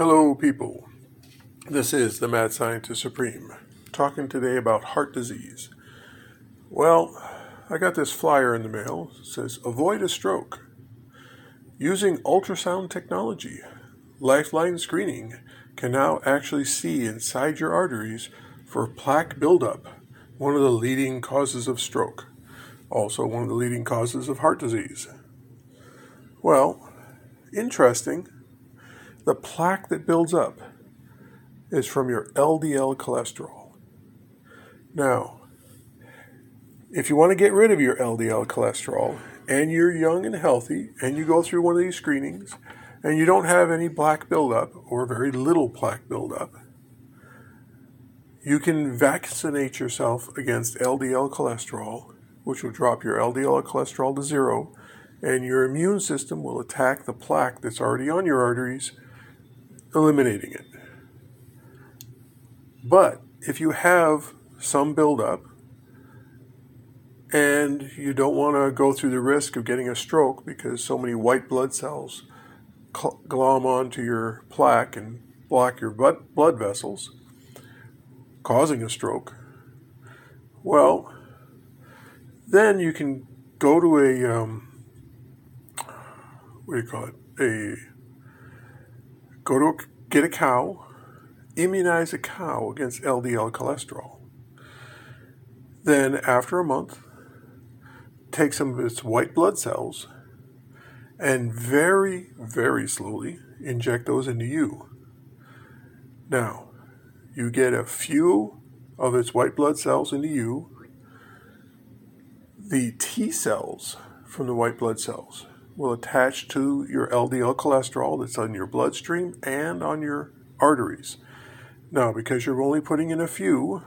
Hello, people. This is the Mad Scientist Supreme, talking today about heart disease. Well, I got this flyer in the mail. It says, Avoid a stroke. Using ultrasound technology, Lifeline Screening can now actually see inside your arteries for plaque buildup, one of the leading causes of stroke, also one of the leading causes of heart disease. Well, interesting. The plaque that builds up is from your LDL cholesterol. Now, if you want to get rid of your LDL cholesterol and you're young and healthy and you go through one of these screenings and you don't have any plaque buildup or very little plaque buildup, you can vaccinate yourself against LDL cholesterol, which will drop your LDL cholesterol to zero, and your immune system will attack the plaque that's already on your arteries, eliminating it. But if you have some buildup and you don't want to go through the risk of getting a stroke because so many white blood cells glom onto your plaque and block your blood vessels, causing a stroke, well, then you can go to a, um, what do you call it? A, go to a, get a cow immunize a cow against LDL cholesterol. Then, after a month, take some of its white blood cells and very, very slowly inject those into you. Now, you get a few of its white blood cells into you. The T cells from the white blood cells will attach to your LDL cholesterol that's on your bloodstream and on your arteries. Now, because you're only putting in a few,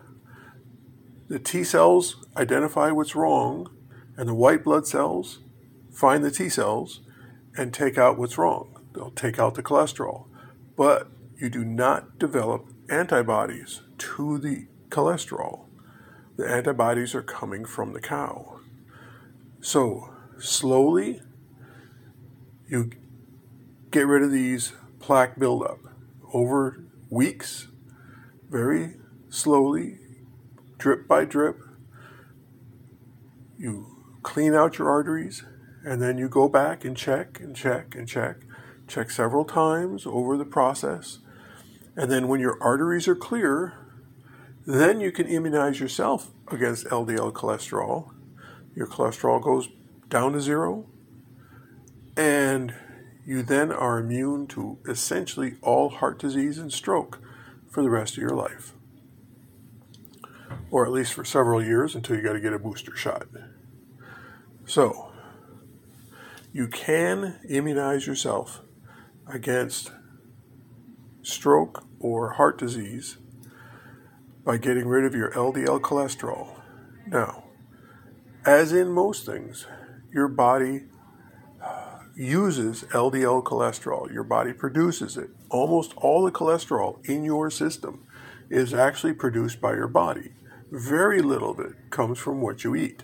the T cells identify what's wrong, and the white blood cells find the T cells and take out what's wrong. They'll take out the cholesterol. But you do not develop antibodies to the cholesterol. The antibodies are coming from the cow. So, slowly, you get rid of these plaque buildup over weeks very slowly, drip by drip. You clean out your arteries, and then you go back and check and check and check, check several times over the process. And then when your arteries are clear, then you can immunize yourself against LDL cholesterol. Your cholesterol goes down to zero, and you then are immune to essentially all heart disease and stroke for the rest of your life. Or at least for several years until you got to get a booster shot. So, you can immunize yourself against stroke or heart disease by getting rid of your LDL cholesterol. Now, as in most things, your body uses LDL cholesterol. Your body produces it. Almost all the cholesterol in your system is actually produced by your body. Very little of it comes from what you eat.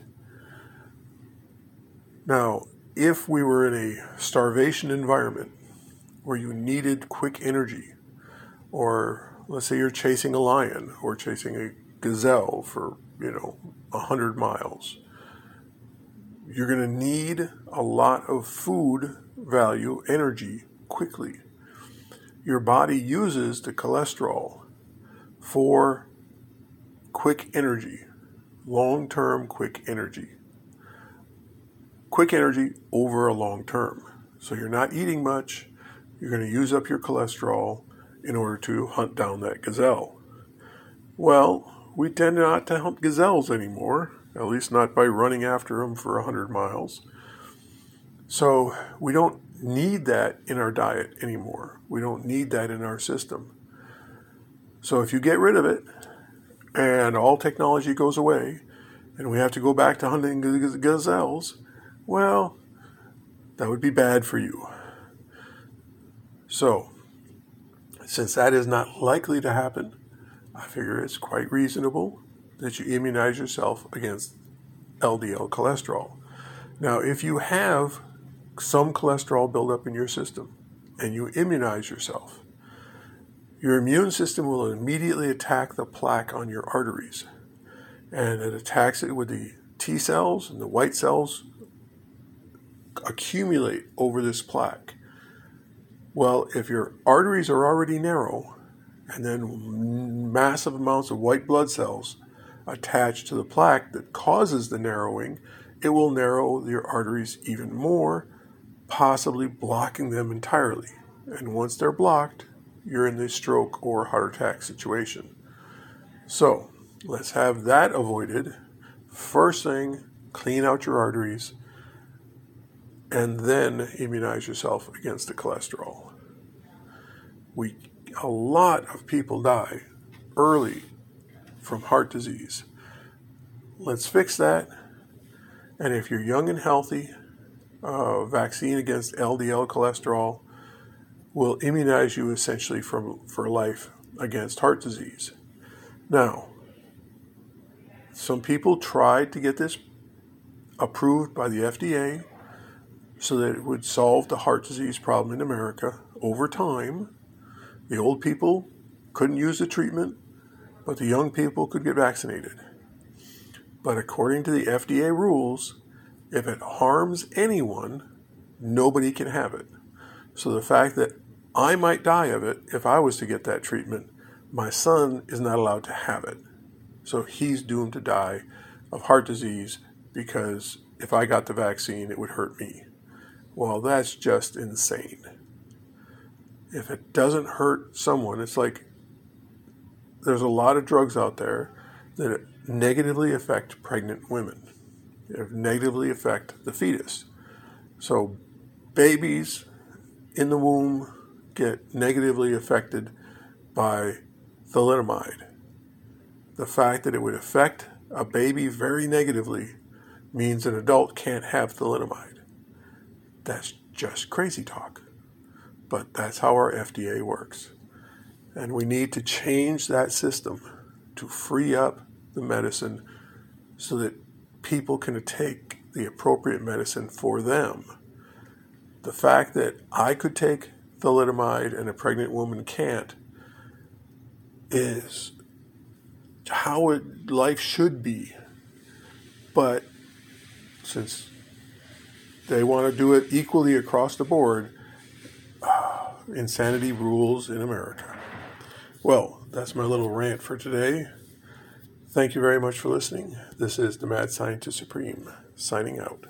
Now, if we were in a starvation environment where you needed quick energy, or let's say you're chasing a lion or chasing a gazelle for, you know, 100 miles, you're going to need a lot of food value, energy, quickly. Your body uses the cholesterol for quick energy, long term quick energy. Quick energy over a long term. So you're not eating much, you're going to use up your cholesterol in order to hunt down that gazelle. Well, we tend not to hunt gazelles anymore at least not by running after them for 100 miles. So we don't need that in our diet anymore. We don't need that in our system. So if you get rid of it and all technology goes away and we have to go back to hunting gazelles, well, that would be bad for you. So, since that is not likely to happen, I figure it's quite reasonable that you immunize yourself against LDL cholesterol. Now, if you have some cholesterol buildup in your system and you immunize yourself, your immune system will immediately attack the plaque on your arteries. And it attacks it with the T cells, and the white cells accumulate over this plaque. Well, if your arteries are already narrow, and then massive amounts of white blood cells attach to the plaque that causes the narrowing, it will narrow your arteries even more, possibly blocking them entirely. And once they're blocked, you're in the stroke or heart attack situation. So let's have that avoided. First thing, clean out your arteries and then immunize yourself against the cholesterol. We, a lot of people die early from heart disease. Let's fix that. And if you're young and healthy, uh, vaccine against LDL cholesterol will immunize you essentially from, for life against heart disease. Now, some people tried to get this approved by the FDA so that it would solve the heart disease problem in America over time. The old people couldn't use the treatment, but the young people could get vaccinated. But according to the FDA rules, if it harms anyone, nobody can have it. So the fact that I might die of it if I was to get that treatment, my son is not allowed to have it. So he's doomed to die of heart disease because if I got the vaccine, it would hurt me. Well, that's just insane. If it doesn't hurt someone, it's like there's a lot of drugs out there that negatively affect pregnant women, negatively affect the fetus. So, babies in the womb get negatively affected by thalidomide. The fact that it would affect a baby very negatively means an adult can't have thalidomide. That's just crazy talk. But that's how our FDA works. And we need to change that system to free up the medicine so that people can take the appropriate medicine for them. The fact that I could take thalidomide and a pregnant woman can't is how it, life should be. But since they want to do it equally across the board. insanity rules in America. Well, that's my little rant for today. Thank you very much for listening. This is the Mad Scientist Supreme signing out.